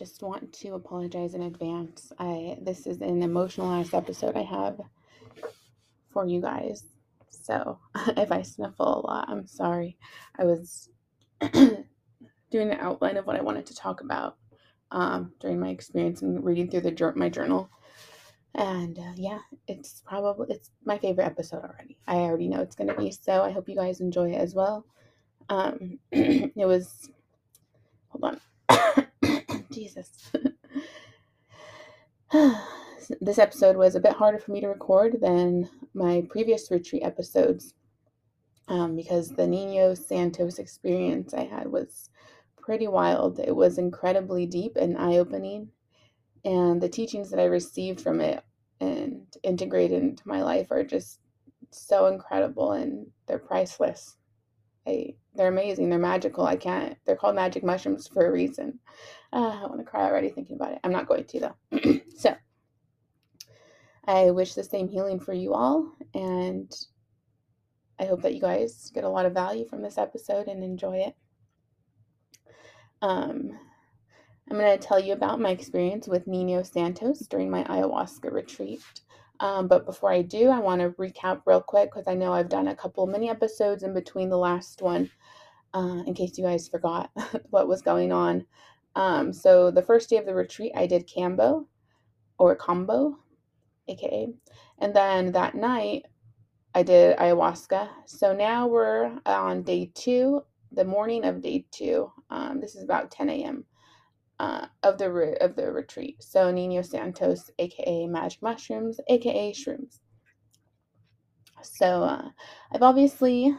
just want to apologize in advance. I this is an emotionalized episode I have for you guys. So if I sniffle a lot, I'm sorry. I was doing an outline of what I wanted to talk about um, during my experience and reading through the my journal. And uh, yeah, it's probably it's my favorite episode already. I already know it's gonna be. So I hope you guys enjoy it as well. Um, it was hold on. Jesus. this episode was a bit harder for me to record than my previous retreat episodes um, because the Nino Santos experience I had was pretty wild. It was incredibly deep and eye opening, and the teachings that I received from it and integrated into my life are just so incredible and they're priceless. I, they're amazing. They're magical. I can't. They're called magic mushrooms for a reason. Uh, I want to cry already thinking about it. I'm not going to though. so, I wish the same healing for you all, and I hope that you guys get a lot of value from this episode and enjoy it. Um, I'm going to tell you about my experience with Nino Santos during my ayahuasca retreat. Um, but before I do, I want to recap real quick because I know I've done a couple mini episodes in between the last one, uh, in case you guys forgot what was going on. Um, so the first day of the retreat, I did Kambo or Combo, aka, and then that night I did ayahuasca. So now we're on day two, the morning of day two. Um, this is about 10 a.m. Uh, of the re- of the retreat. So Nino Santos, aka Magic Mushrooms, aka Shrooms. So uh, I've obviously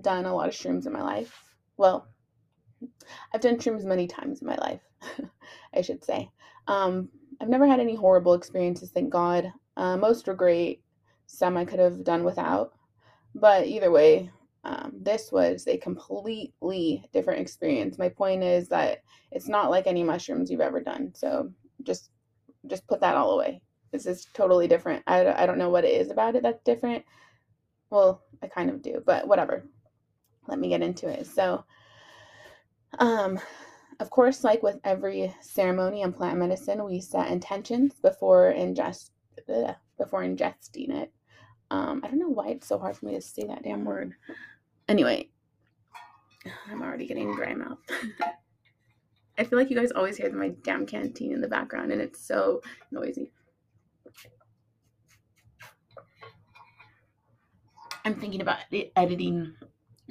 done a lot of shrooms in my life. Well, I've done shrooms many times in my life, I should say. Um, I've never had any horrible experiences, thank God. Uh, most were great. Some I could have done without. But either way, um, this was a completely different experience. My point is that it's not like any mushrooms you've ever done. So just just put that all away. This is totally different. I, I don't know what it is about it that's different. Well, I kind of do, but whatever. Let me get into it. So, um, of course, like with every ceremony in plant medicine, we set intentions before ingest before ingesting it. Um, I don't know why it's so hard for me to say that damn word. Anyway, I'm already getting dry mouth. I feel like you guys always hear my damn canteen in the background, and it's so noisy. I'm thinking about editing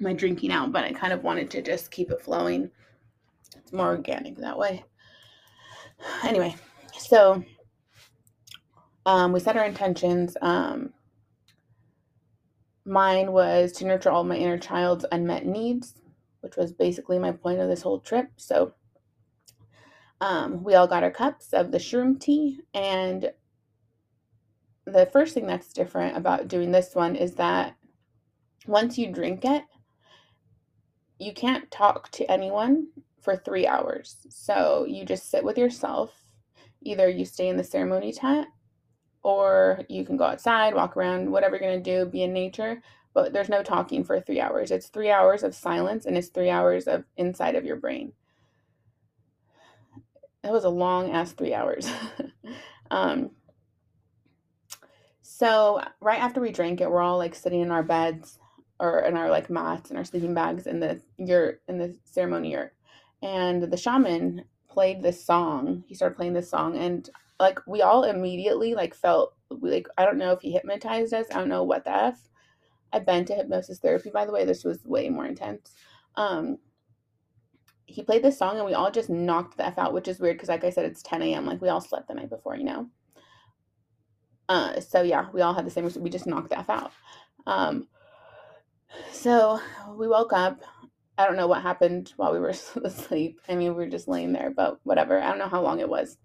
my drinking out, but I kind of wanted to just keep it flowing. It's more organic that way. Anyway, so um, we set our intentions. Um, mine was to nurture all my inner child's unmet needs, which was basically my point of this whole trip. So um, we all got our cups of the shroom tea. And the first thing that's different about doing this one is that once you drink it, you can't talk to anyone for three hours. So you just sit with yourself. Either you stay in the ceremony tent or you can go outside, walk around, whatever you're going to do, be in nature. But there's no talking for three hours. It's three hours of silence and it's three hours of inside of your brain. That was a long ass three hours. um, so right after we drank it, we're all like sitting in our beds or in our like mats and our sleeping bags in the yurt in the ceremony yurt. And the shaman played this song. He started playing this song and like we all immediately like felt like I don't know if he hypnotized us. I don't know what the F. I've been to hypnosis therapy, by the way. This was way more intense. Um, he played this song and we all just knocked the F out, which is weird because, like I said, it's 10 a.m. Like we all slept the night before, you know? Uh, so yeah, we all had the same, we just knocked the F out. Um, so we woke up. I don't know what happened while we were asleep. I mean, we were just laying there, but whatever. I don't know how long it was.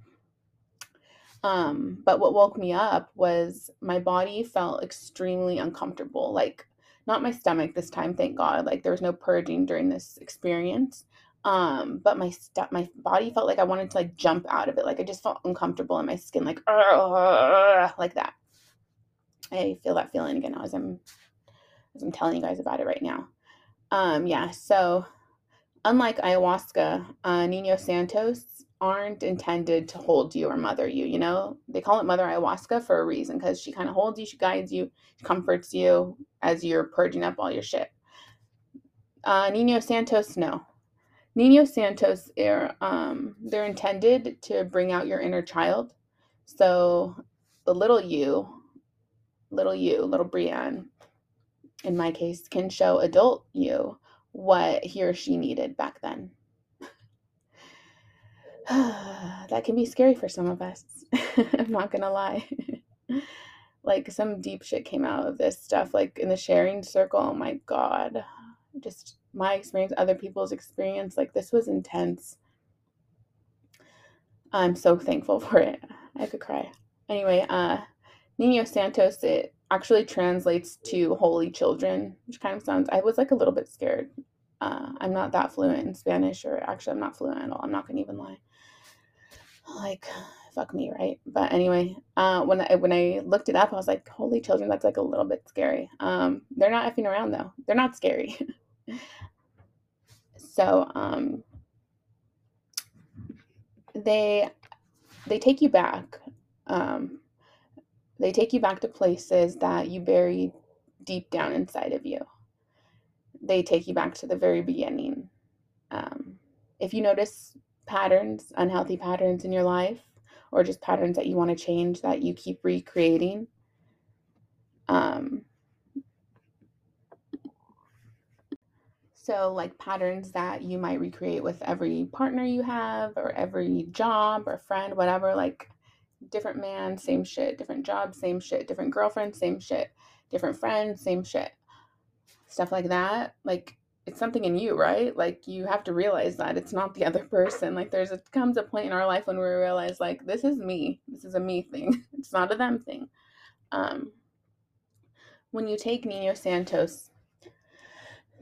Um, but what woke me up was my body felt extremely uncomfortable. Like, not my stomach this time, thank God. Like, there was no purging during this experience. Um, but my st- my body felt like I wanted to like jump out of it. Like I just felt uncomfortable in my skin, like like that. I feel that feeling again as I'm as I'm telling you guys about it right now. Um, yeah, so unlike ayahuasca, uh, Nino Santos aren't intended to hold you or mother you, you know? They call it mother ayahuasca for a reason because she kind of holds you, she guides you, she comforts you as you're purging up all your shit. Uh, Nino Santos, no. Nino Santos, are, um, they're intended to bring out your inner child. So the little you, little you, little Brienne, in my case, can show adult you what he or she needed back then. that can be scary for some of us. I'm not gonna lie. like some deep shit came out of this stuff, like in the sharing circle. Oh my god. Just my experience, other people's experience. Like this was intense. I'm so thankful for it. I could cry. Anyway, uh Nino Santos, it actually translates to holy children, which kind of sounds I was like a little bit scared. Uh, I'm not that fluent in Spanish, or actually, I'm not fluent at all. I'm not gonna even lie. Like fuck me right? But anyway uh, when I when I looked it up I was like holy children that's like a little bit scary. Um, they're not effing around though. They're not scary. So um, they they take you back um, they take you back to places that you buried deep down inside of you they take you back to the very beginning um, if you notice patterns, unhealthy patterns in your life, or just patterns that you want to change that you keep recreating. Um, so, like patterns that you might recreate with every partner you have, or every job, or friend, whatever, like different man, same shit, different job, same shit, different girlfriend, same shit, different friends, same shit. Stuff like that. Like it's something in you, right? Like you have to realize that it's not the other person. Like there's a comes a point in our life when we realize like this is me. This is a me thing. It's not a them thing. Um when you take Nino Santos,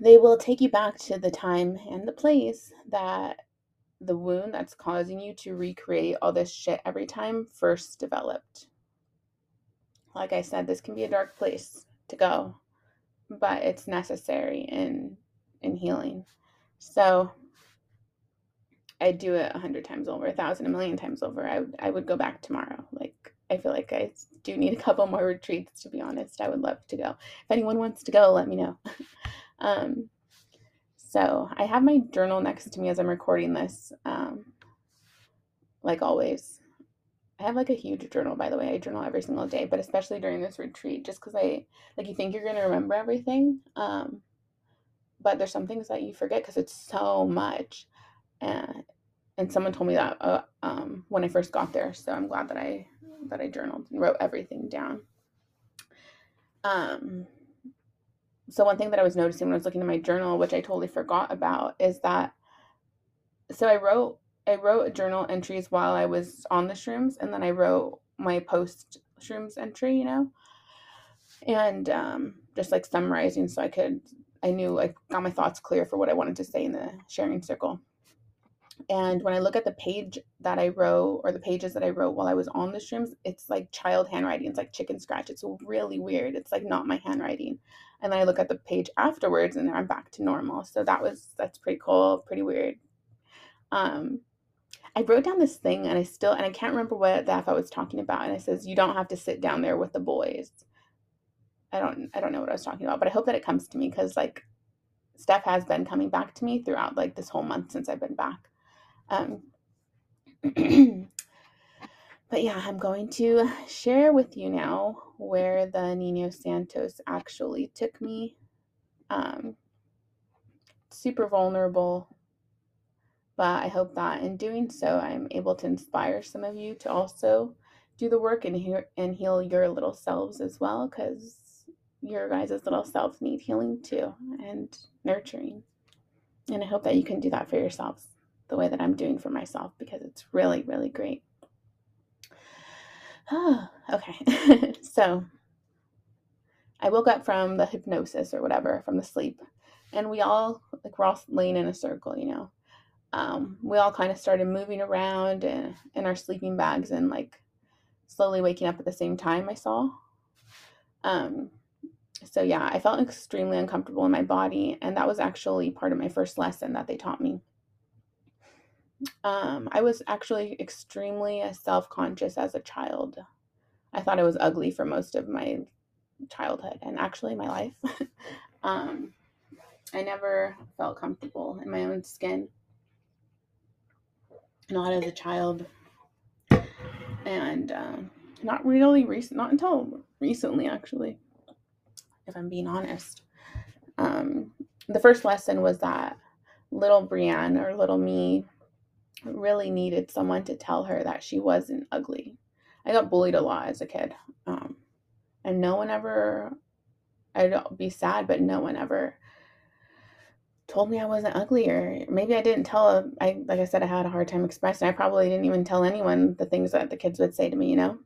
they will take you back to the time and the place that the wound that's causing you to recreate all this shit every time first developed. Like I said, this can be a dark place to go, but it's necessary in in healing. So I'd do it a hundred times over, a thousand, a million times over. I would, I would go back tomorrow. Like I feel like I do need a couple more retreats. To be honest, I would love to go. If anyone wants to go, let me know. um, so I have my journal next to me as I'm recording this. Um, like always, I have like a huge journal. By the way, I journal every single day, but especially during this retreat, just because I like you think you're gonna remember everything. Um, but there's some things that you forget because it's so much and and someone told me that uh, um, when i first got there so i'm glad that i that i journaled and wrote everything down um so one thing that i was noticing when i was looking at my journal which i totally forgot about is that so i wrote i wrote journal entries while i was on the shrooms and then i wrote my post shrooms entry you know and um, just like summarizing so i could I knew I got my thoughts clear for what I wanted to say in the sharing circle. And when I look at the page that I wrote or the pages that I wrote while I was on the shrooms, it's like child handwriting. It's like chicken scratch. It's really weird. It's like not my handwriting. And then I look at the page afterwards and I'm back to normal. So that was that's pretty cool, pretty weird. Um I wrote down this thing and I still and I can't remember what the F I was talking about. And it says you don't have to sit down there with the boys. I don't I don't know what I was talking about, but I hope that it comes to me because like stuff has been coming back to me throughout like this whole month since I've been back. Um, but yeah, I'm going to share with you now where the Nino Santos actually took me. Um, super vulnerable, but I hope that in doing so, I'm able to inspire some of you to also do the work and heal and heal your little selves as well, because your guys' little selves need healing too and nurturing. And I hope that you can do that for yourselves the way that I'm doing for myself because it's really, really great. Oh, okay. so I woke up from the hypnosis or whatever, from the sleep, and we all, like, we're all laying in a circle, you know. Um, we all kind of started moving around in, in our sleeping bags and, like, slowly waking up at the same time, I saw. Um, so yeah, I felt extremely uncomfortable in my body, and that was actually part of my first lesson that they taught me. Um, I was actually extremely self conscious as a child. I thought I was ugly for most of my childhood and actually my life. um, I never felt comfortable in my own skin. Not as a child. And uh, not really recent, not until recently, actually, if I'm being honest. Um, the first lesson was that little Brienne or little me really needed someone to tell her that she wasn't ugly. I got bullied a lot as a kid. Um, and no one ever, I'd be sad, but no one ever told me I wasn't ugly or maybe I didn't tell I like I said I had a hard time expressing. I probably didn't even tell anyone the things that the kids would say to me, you know.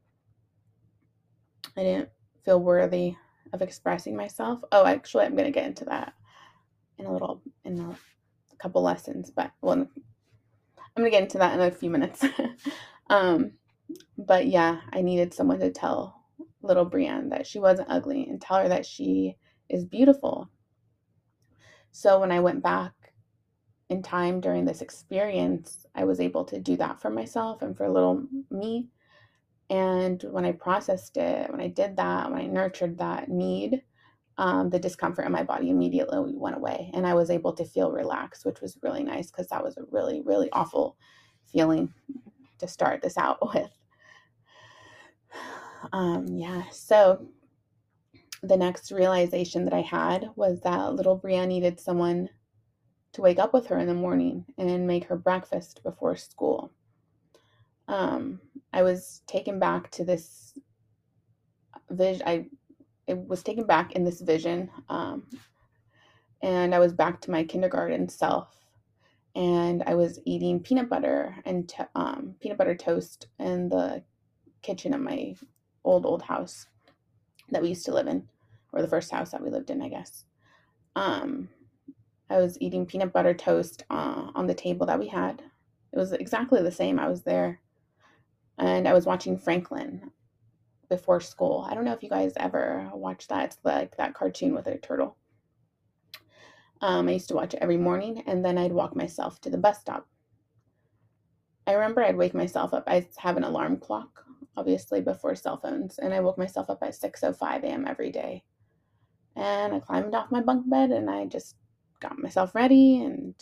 I didn't feel worthy of expressing myself. Oh, actually I'm going to get into that in a little in a couple lessons, but well I'm to get into that in a few minutes. um but yeah, I needed someone to tell little Brienne that she wasn't ugly and tell her that she is beautiful. So when I went back in time during this experience, I was able to do that for myself and for little me. And when I processed it, when I did that, when I nurtured that need, um, the discomfort in my body immediately went away. And I was able to feel relaxed, which was really nice because that was a really, really awful feeling to start this out with. Um, yeah, so the next realization that I had was that little Bria needed someone to wake up with her in the morning and make her breakfast before school. Um, I was taken back to this vision. I it was taken back in this vision, um, and I was back to my kindergarten self. And I was eating peanut butter and to, um, peanut butter toast in the kitchen of my old old house that we used to live in, or the first house that we lived in, I guess. Um, I was eating peanut butter toast uh, on the table that we had. It was exactly the same. I was there, and I was watching Franklin before school. I don't know if you guys ever watched that. Like that cartoon with a turtle. Um, I used to watch it every morning, and then I'd walk myself to the bus stop. I remember I'd wake myself up. I have an alarm clock obviously before cell phones, and I woke myself up at 6:05 a.m. every day. And I climbed off my bunk bed and I just got myself ready and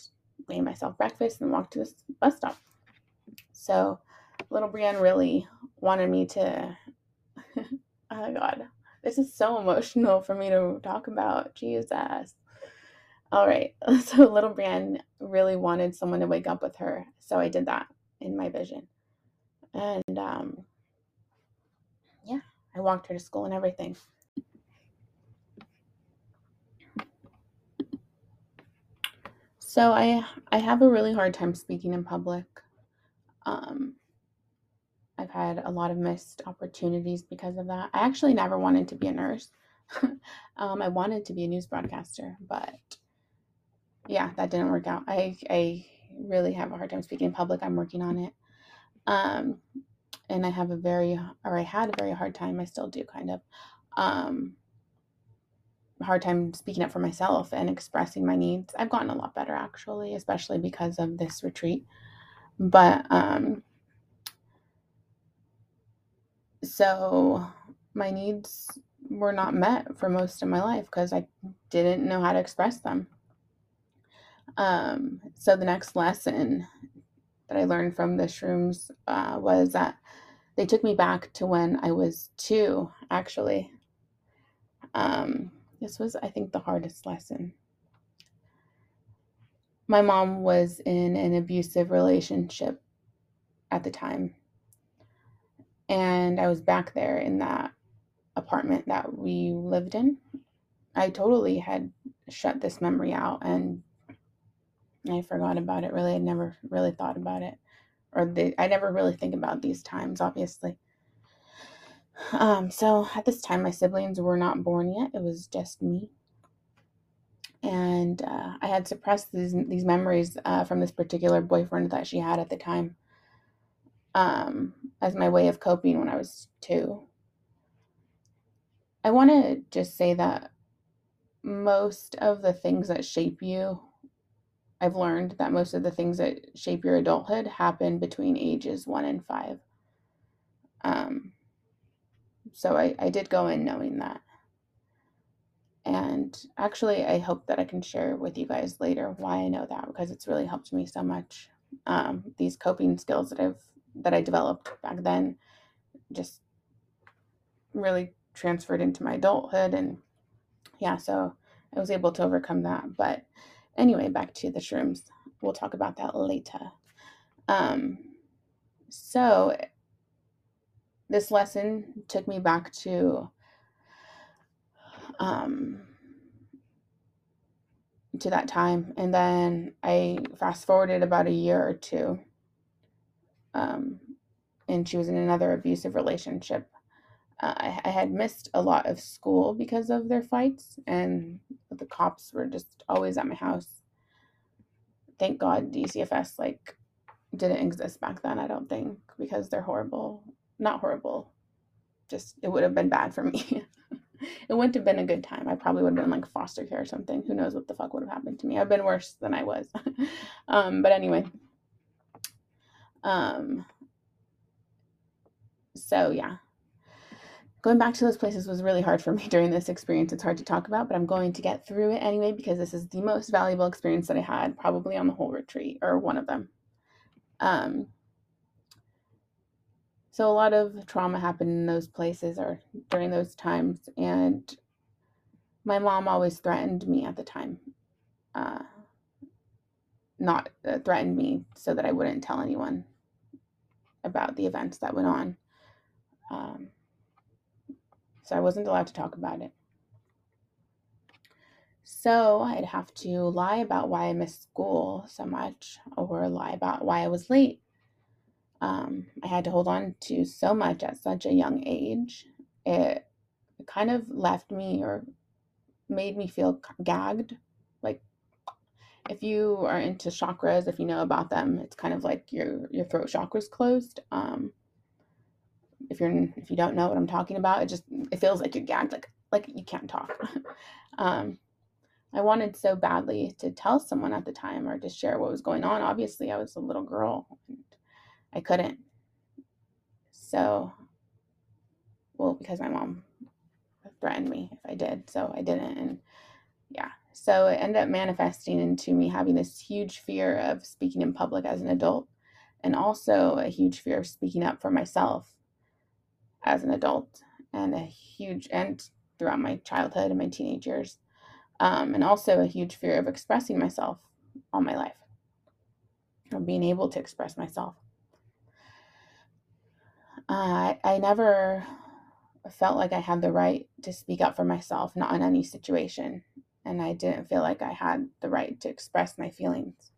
made myself breakfast and walked to this bus stop. So little Brienne really wanted me to oh god. This is so emotional for me to talk about. Jesus. All right. So little Brienne really wanted someone to wake up with her. So I did that in my vision. And um yeah, I walked her to school and everything. So I I have a really hard time speaking in public. Um, had a lot of missed opportunities because of that. I actually never wanted to be a nurse. um, I wanted to be a news broadcaster, but yeah, that didn't work out. I I really have a hard time speaking in public. I'm working on it. Um, and I have a very, or I had a very hard time, I still do kind of, um, hard time speaking up for myself and expressing my needs. I've gotten a lot better actually, especially because of this retreat. But, um, so my needs were not met for most of my life because I didn't know how to express them. Um, so the next lesson that I learned from the shrooms uh, was that they took me back to when I was two, actually. Um, this was, I think, the hardest lesson. My mom was in an abusive relationship at the time. And I was back there in that apartment that we lived in. I totally had shut this memory out and I forgot about it really. I never really thought about it or they, I never really think about these times, obviously. Um, so at this time, my siblings were not born yet. It was just me. And uh, I had suppressed these, these memories uh, from this particular boyfriend that she had at the time um, as my way of coping when I was two. I want to just say that most of the things that shape you I've learned that most of the things that shape your adulthood happen between ages one and five. Um, so I, I did go in knowing that. And actually, I hope that I can share with you guys later why I know that because it's really helped me so much. Um, these coping skills that I've that I developed back then just really transferred into my adulthood and yeah, so I was able to overcome that. But anyway, back to the shrooms. We'll talk about that later. Um, so this lesson took me back to um, to that time, and then I fast forwarded about a year or two, um, and she was in another abusive relationship. Uh, I, I had missed a lot of school because of their fights, and the cops were just always at my house. Thank God DCFS like didn't exist back then. I don't think because they're horrible. Not horrible. Just it would have been bad for me. it wouldn't have been a good time. I probably would have been like foster care or something. Who knows what the fuck would have happened to me? I've been worse than I was. um, but anyway. Um, so yeah. Going back to those places was really hard for me during this experience. It's hard to talk about, but I'm going to get through it anyway because this is the most valuable experience that I had probably on the whole retreat or one of them. Um, so a lot of trauma happened in those places or during those times, and my mom always threatened me at the time. Uh, not uh, threatened me so that I wouldn't tell anyone about the events that went on. Um, so I wasn't allowed to talk about it. So I'd have to lie about why I missed school so much or lie about why I was late um, I had to hold on to so much at such a young age. It, it kind of left me or made me feel gagged. If you are into chakras, if you know about them, it's kind of like your your throat chakra's closed. Um, if you're if you don't know what I'm talking about, it just it feels like you're gagged, like like you can't talk. um, I wanted so badly to tell someone at the time or to share what was going on. Obviously, I was a little girl. And I couldn't. So, well, because my mom threatened me if I did, so I didn't. And yeah, so it ended up manifesting into me having this huge fear of speaking in public as an adult, and also a huge fear of speaking up for myself as an adult, and a huge, and throughout my childhood and my teenage years, um, and also a huge fear of expressing myself all my life, or being able to express myself uh, I never felt like I had the right to speak up for myself, not in any situation. And I didn't feel like I had the right to express my feelings.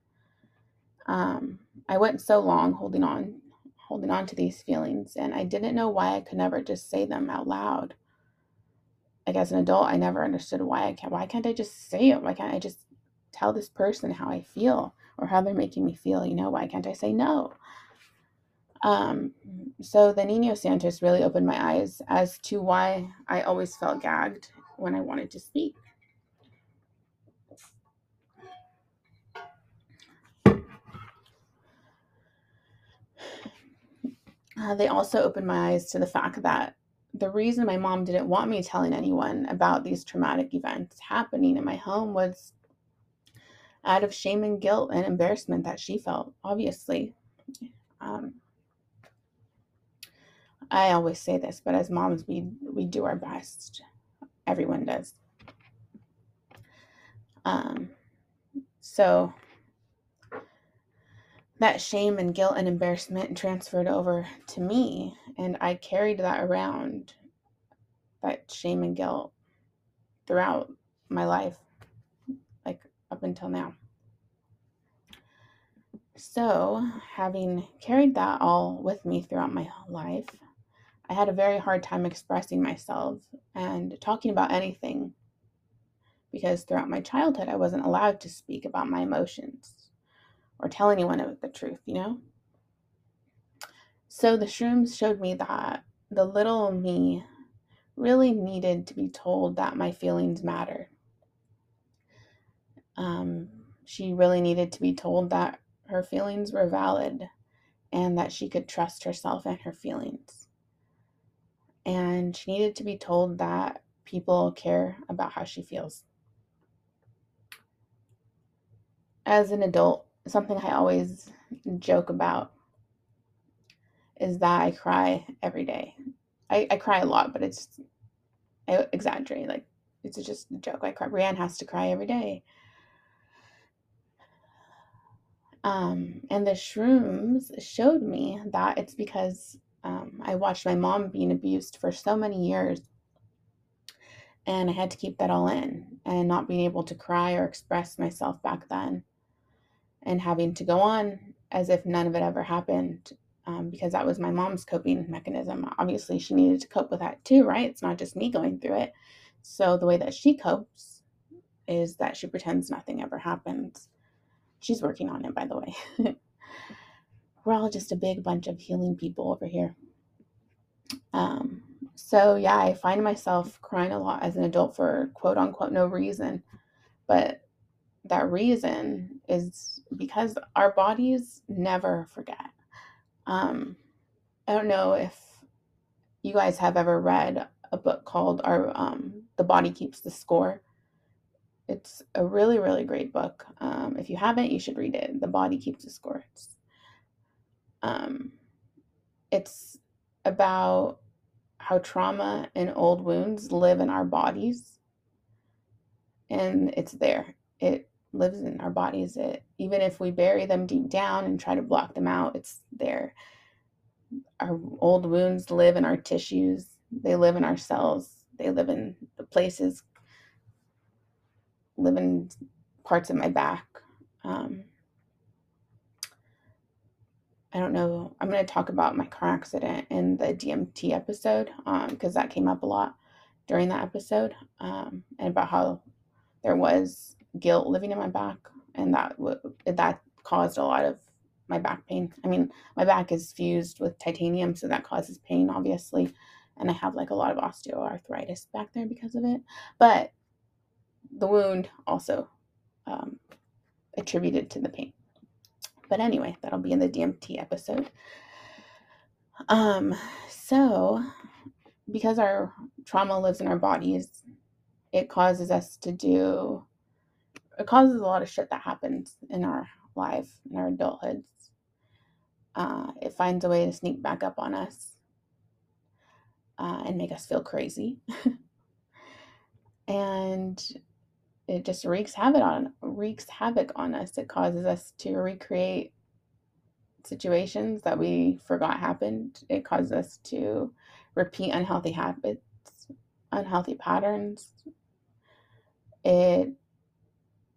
Um, I went so long holding on, holding on to these feelings, and I didn't know why I could never just say them out loud. Like as an adult, I never understood why I can't. Why can't I just say it? Why can't I just tell this person how I feel or how they're making me feel? You know, why can't I say no? Um, so the Nino Santos really opened my eyes as to why I always felt gagged when I wanted to speak. Uh, they also opened my eyes to the fact that the reason my mom didn't want me telling anyone about these traumatic events happening in my home was out of shame and guilt and embarrassment that she felt, obviously. Um, I always say this, but as moms, we we do our best. Everyone does. Um, so that shame and guilt and embarrassment transferred over to me, and I carried that around. That shame and guilt throughout my life, like up until now. So, having carried that all with me throughout my life, I had a very hard time expressing myself and talking about anything because throughout my childhood, I wasn't allowed to speak about my emotions or tell anyone the truth, you know? So the shrooms showed me that the little me really needed to be told that my feelings matter. Um, she really needed to be told that her feelings were valid and that she could trust herself and her feelings. And she needed to be told that people care about how she feels. As an adult, something I always joke about is that I cry every day. I, I cry a lot, but it's I exaggerate. Like it's just a joke. I cry. Brienne has to cry every day. Um, and the shrooms showed me that it's because um, I watched my mom being abused for so many years. And I had to keep that all in and not being able to cry or express myself back then. And having to go on as if none of it ever happened um, because that was my mom's coping mechanism. Obviously, she needed to cope with that too, right? It's not just me going through it. So the way that she copes is that she pretends nothing ever happens. She's working on it, by the way. We're all just a big bunch of healing people over here. Um, so, yeah, I find myself crying a lot as an adult for quote unquote no reason. But that reason is because our bodies never forget. Um, I don't know if you guys have ever read a book called "Our um, The Body Keeps the Score." It's a really, really great book. Um, if you haven't, you should read it. The Body Keeps the Score. It's, um, it's about how trauma and old wounds live in our bodies, and it's there. It lives in our bodies. It even if we bury them deep down and try to block them out, it's there. Our old wounds live in our tissues. They live in our cells. They live in the places live in parts of my back. Um, I don't know. I'm going to talk about my car accident in the DMT episode because um, that came up a lot during that episode um, and about how there was guilt living in my back and that w- that caused a lot of my back pain. I mean, my back is fused with titanium, so that causes pain, obviously. And I have like a lot of osteoarthritis back there because of it. But the wound also um, attributed to the pain. But anyway, that'll be in the DMT episode. Um, so, because our trauma lives in our bodies, it causes us to do, it causes a lot of shit that happens in our life, in our adulthoods. Uh, it finds a way to sneak back up on us uh, and make us feel crazy. and it just wreaks havoc on wreaks havoc on us. It causes us to recreate situations that we forgot happened. It causes us to repeat unhealthy habits, unhealthy patterns. It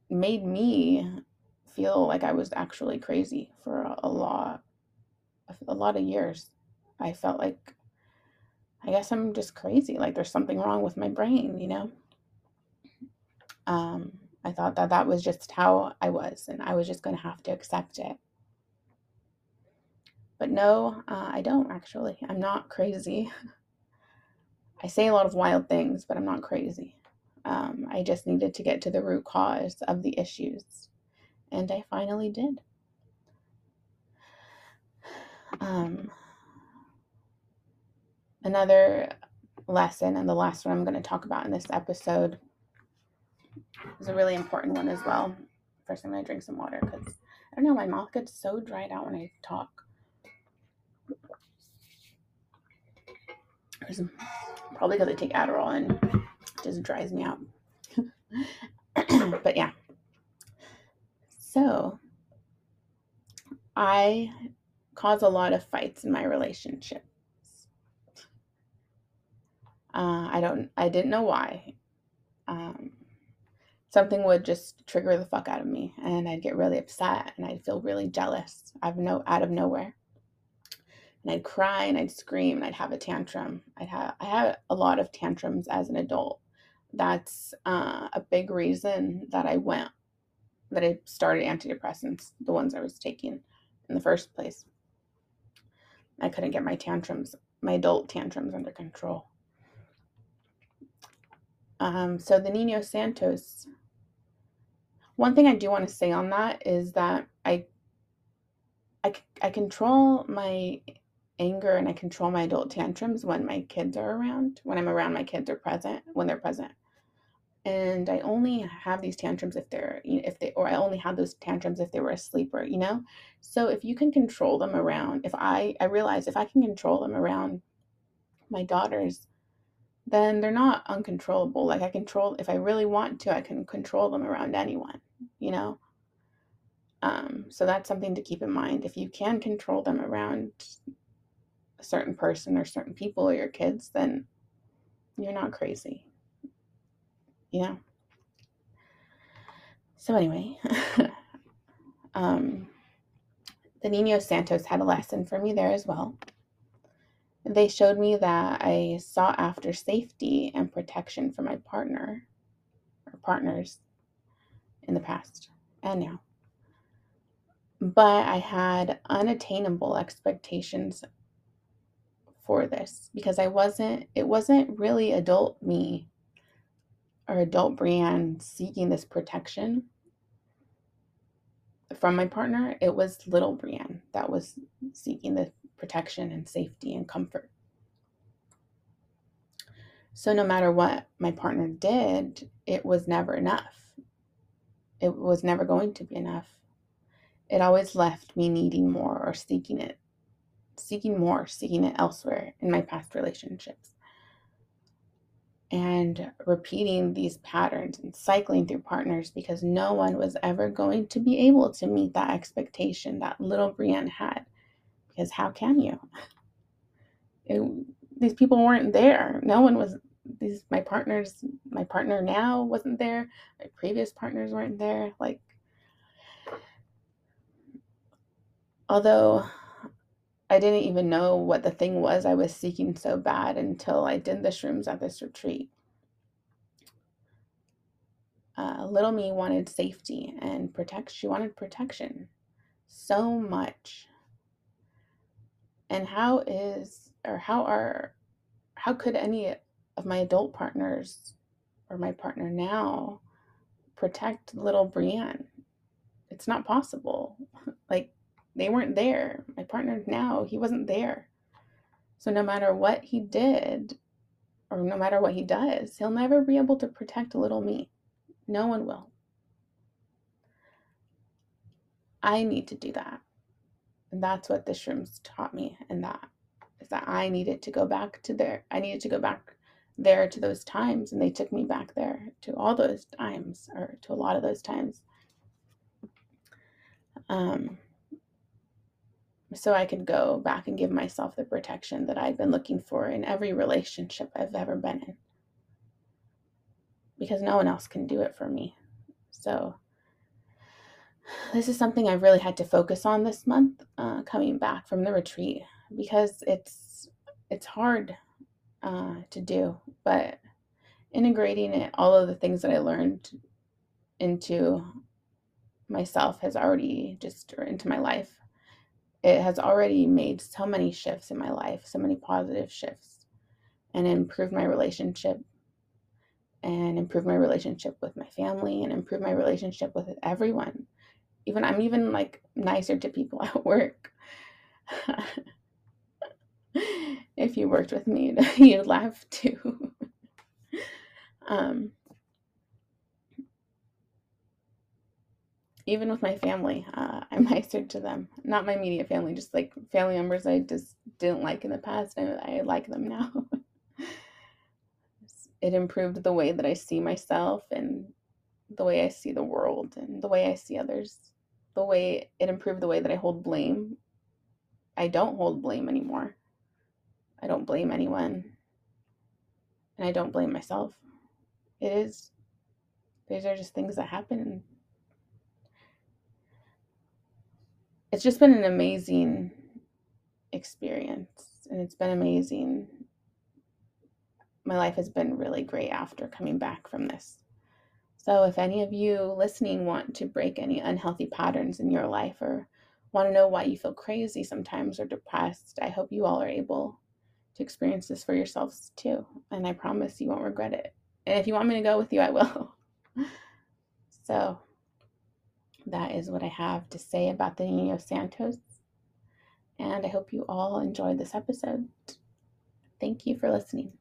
made me feel like I was actually crazy for a, a lot a lot of years. I felt like I guess I'm just crazy. Like there's something wrong with my brain, you know? Um, I thought that that was just how I was, and I was just going to have to accept it. But no, uh, I don't actually. I'm not crazy. I say a lot of wild things, but I'm not crazy. Um, I just needed to get to the root cause of the issues, and I finally did. Um, another lesson, and the last one I'm going to talk about in this episode is a really important one as well. First, I'm going to drink some water because I don't know, my mouth gets so dried out when I talk. Probably because I take Adderall and just dries me out. but yeah. So, I cause a lot of fights in my relationships. Uh, I don't, I didn't know why. Um, something would just trigger the fuck out of me and I'd get really upset and I'd feel really jealous out of no out of nowhere. And I'd cry and I'd scream and I'd have a tantrum. I'd have I had a lot of tantrums as an adult. That's uh, a big reason that I went that I started antidepressants, the ones I was taking in the first place. I couldn't get my tantrums, my adult tantrums under control. Um, so the Nino Santos one thing I do want to say on that is that I I, I control my anger and I control my adult tantrums when my kids are around, when I'm around my kids are present, when they're present. And I only have these tantrums if they're if they or I only had those tantrums if they were asleep or you know. So if you can control them around, if I I realize if I can control them around my daughters, then they're not uncontrollable. Like I control if I really want to, I can control them around anyone, you know. Um, so that's something to keep in mind. If you can control them around a certain person or certain people or your kids, then you're not crazy. You know? So, anyway, um, the Nino Santos had a lesson for me there as well. They showed me that I sought after safety and protection for my partner or partners in the past and now. But I had unattainable expectations for this because I wasn't, it wasn't really adult me or adult Brienne seeking this protection from my partner. It was little Brienne that was seeking the protection and safety and comfort. So, no matter what my partner did, it was never enough. It was never going to be enough it always left me needing more or seeking it, seeking more, seeking it elsewhere in my past relationships. And repeating these patterns and cycling through partners because no one was ever going to be able to meet that expectation that little Brienne had. Because how can you? It, these people weren't there. No one was these my partners my partner now wasn't there my previous partners weren't there like Although I didn't even know what the thing was I was seeking so bad until I did the shrooms at this retreat. Uh, little me wanted safety and protect. She wanted protection so much. And how is or how are how could any of my adult partners or my partner now protect little Brienne? It's not possible. they weren't there. My partner now, he wasn't there. So no matter what he did, or no matter what he does, he'll never be able to protect little me. No one will. I need to do that. And that's what the shrooms taught me, and that is that I needed to go back to there. I needed to go back there to those times, and they took me back there to all those times, or to a lot of those times. Um, so I could go back and give myself the protection that I'd been looking for in every relationship I've ever been in. Because no one else can do it for me. So, this is something I really had to focus on this month, uh, coming back from the retreat, because it's it's hard uh, to do, but integrating it, all of the things that I learned into myself has already just into my life it has already made so many shifts in my life, so many positive shifts, and improved my relationship and improved my relationship with my family and improved my relationship with everyone. Even I'm even like nicer to people at work. if you worked with me, you'd laugh too. um, even with my family, uh, I'm nicer to them. Not my immediate family, just like family members I just didn't like in the past. and I like them now. it improved the way that I see myself and the way I see the world and the way I see others. The way it improved the way that I hold blame. I don't hold blame anymore. I don't blame anyone. And I don't blame myself. It is, these are just things that happen it's just been an amazing experience and it's been amazing. My life has been really great after coming back from this. So, if any of you listening want to break any unhealthy patterns in your life or want to know why you feel crazy sometimes or depressed, I hope you all are able to experience this for yourselves too. And I promise you won't regret it. And if you want me to go with you, I will. so, that is what I have to say about the Nino Santos. And I hope you all enjoyed this episode. Thank you for listening.